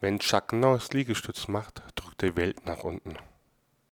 Wenn Chuck Norris Liegestütz macht, drückt die Welt nach unten.